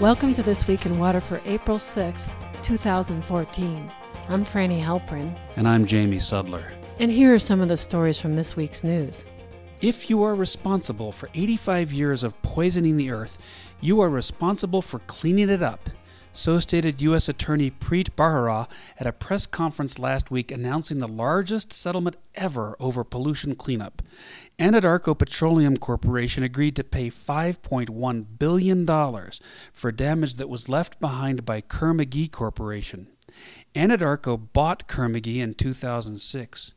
Welcome to This Week in Water for April 6, 2014. I'm Franny Halprin. And I'm Jamie Sudler. And here are some of the stories from this week's news. If you are responsible for 85 years of poisoning the earth, you are responsible for cleaning it up. So stated U.S. Attorney Preet Bharara at a press conference last week announcing the largest settlement ever over pollution cleanup. Anadarko Petroleum Corporation agreed to pay $5.1 billion for damage that was left behind by Kerr-McGee Corporation. Anadarko bought Kerr-McGee in 2006.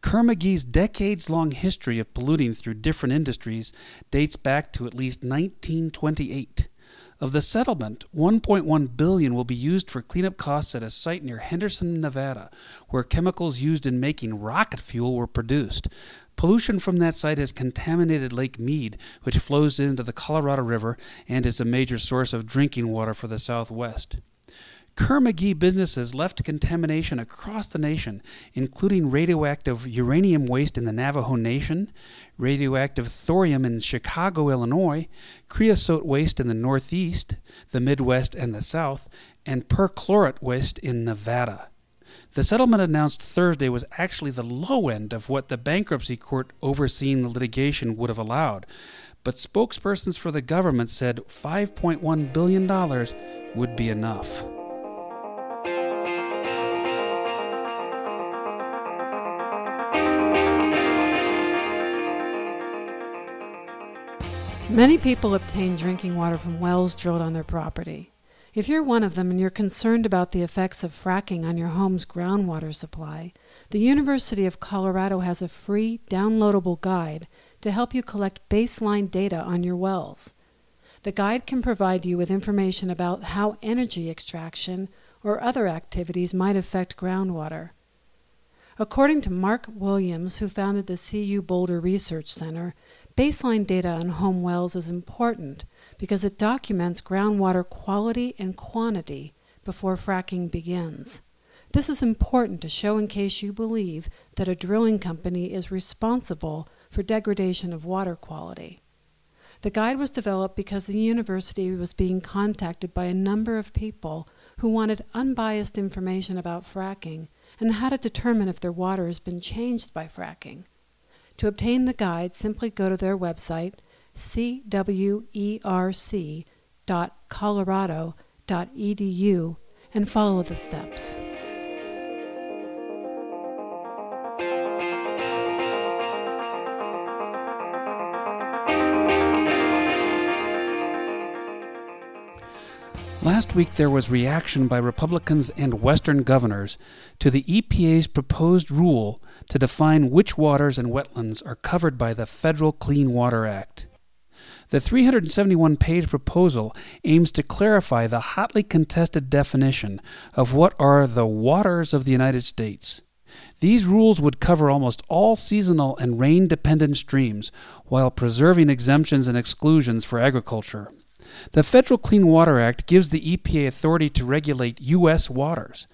Kerr-McGee's decades long history of polluting through different industries dates back to at least 1928. Of the settlement, 1.1 billion will be used for cleanup costs at a site near Henderson, Nevada, where chemicals used in making rocket fuel were produced. Pollution from that site has contaminated Lake Mead, which flows into the Colorado River and is a major source of drinking water for the Southwest. Kerr-McGee businesses left contamination across the nation, including radioactive uranium waste in the Navajo Nation, radioactive thorium in Chicago, Illinois, creosote waste in the Northeast, the Midwest, and the South, and perchlorate waste in Nevada. The settlement announced Thursday was actually the low end of what the bankruptcy court overseeing the litigation would have allowed, but spokespersons for the government said $5.1 billion would be enough. Many people obtain drinking water from wells drilled on their property. If you're one of them and you're concerned about the effects of fracking on your home's groundwater supply, the University of Colorado has a free downloadable guide to help you collect baseline data on your wells. The guide can provide you with information about how energy extraction or other activities might affect groundwater. According to Mark Williams, who founded the CU Boulder Research Center, Baseline data on home wells is important because it documents groundwater quality and quantity before fracking begins. This is important to show in case you believe that a drilling company is responsible for degradation of water quality. The guide was developed because the university was being contacted by a number of people who wanted unbiased information about fracking and how to determine if their water has been changed by fracking. To obtain the guide, simply go to their website, cwerc.colorado.edu, and follow the steps. Last week, there was reaction by Republicans and Western governors to the EPA's proposed rule to define which waters and wetlands are covered by the Federal Clean Water Act. The 371 page proposal aims to clarify the hotly contested definition of what are the waters of the United States. These rules would cover almost all seasonal and rain dependent streams while preserving exemptions and exclusions for agriculture. The Federal Clean Water Act gives the EPA authority to regulate U.S. waters.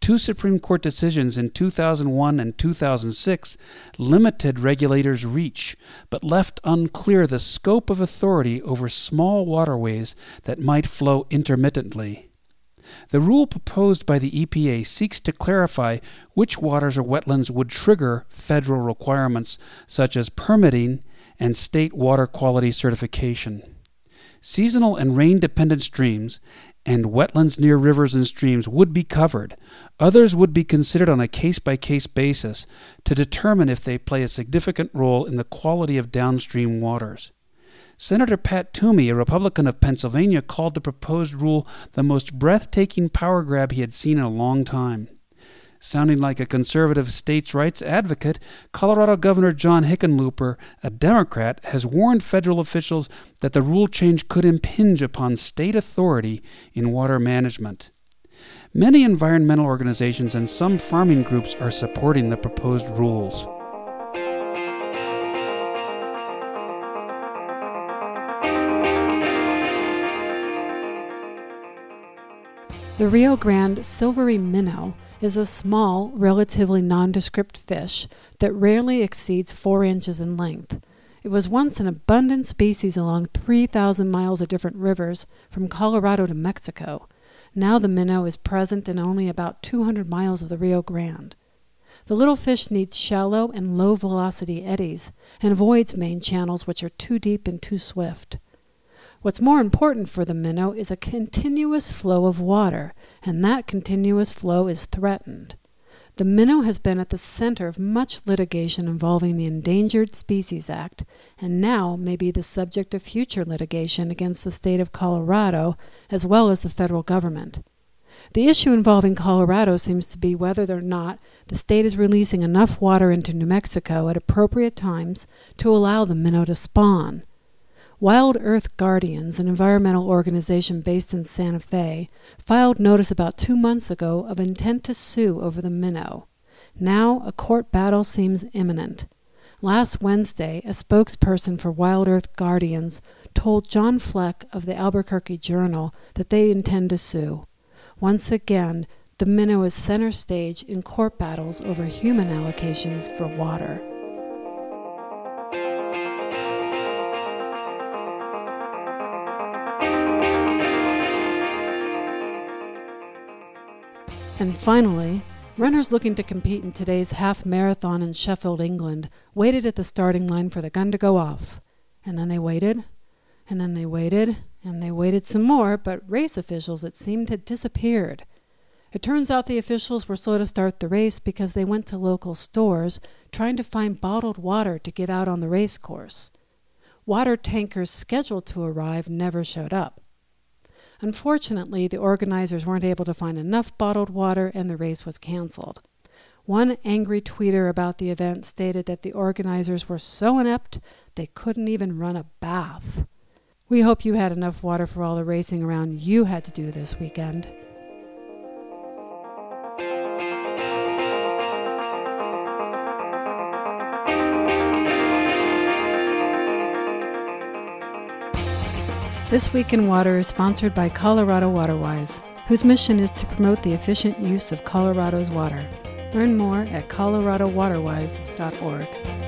Two Supreme Court decisions in 2001 and 2006 limited regulators' reach, but left unclear the scope of authority over small waterways that might flow intermittently. The rule proposed by the EPA seeks to clarify which waters or wetlands would trigger federal requirements such as permitting and state water quality certification. Seasonal and rain dependent streams and wetlands near rivers and streams would be covered. Others would be considered on a case by case basis to determine if they play a significant role in the quality of downstream waters. Senator Pat Toomey, a Republican of Pennsylvania, called the proposed rule the most breathtaking power grab he had seen in a long time. Sounding like a conservative states' rights advocate, Colorado Governor John Hickenlooper, a Democrat, has warned federal officials that the rule change could impinge upon state authority in water management. Many environmental organizations and some farming groups are supporting the proposed rules. The Rio Grande silvery minnow is a small, relatively nondescript fish that rarely exceeds four inches in length. It was once an abundant species along 3,000 miles of different rivers from Colorado to Mexico. Now the minnow is present in only about 200 miles of the Rio Grande. The little fish needs shallow and low velocity eddies and avoids main channels which are too deep and too swift. What's more important for the minnow is a continuous flow of water, and that continuous flow is threatened. The minnow has been at the center of much litigation involving the Endangered Species Act, and now may be the subject of future litigation against the state of Colorado as well as the federal government. The issue involving Colorado seems to be whether or not the state is releasing enough water into New Mexico at appropriate times to allow the minnow to spawn. Wild Earth Guardians, an environmental organization based in Santa Fe, filed notice about two months ago of intent to sue over the minnow. Now a court battle seems imminent. Last Wednesday, a spokesperson for Wild Earth Guardians told John Fleck of the Albuquerque Journal that they intend to sue. Once again, the minnow is center stage in court battles over human allocations for water. And finally, runners looking to compete in today's half marathon in Sheffield, England, waited at the starting line for the gun to go off. And then they waited, and then they waited, and they waited some more, but race officials, it seemed, had disappeared. It turns out the officials were slow to start the race because they went to local stores trying to find bottled water to get out on the race course. Water tankers scheduled to arrive never showed up. Unfortunately, the organizers weren't able to find enough bottled water and the race was canceled. One angry tweeter about the event stated that the organizers were so inept they couldn't even run a bath. We hope you had enough water for all the racing around you had to do this weekend. This Week in Water is sponsored by Colorado Waterwise, whose mission is to promote the efficient use of Colorado's water. Learn more at coloradowaterwise.org.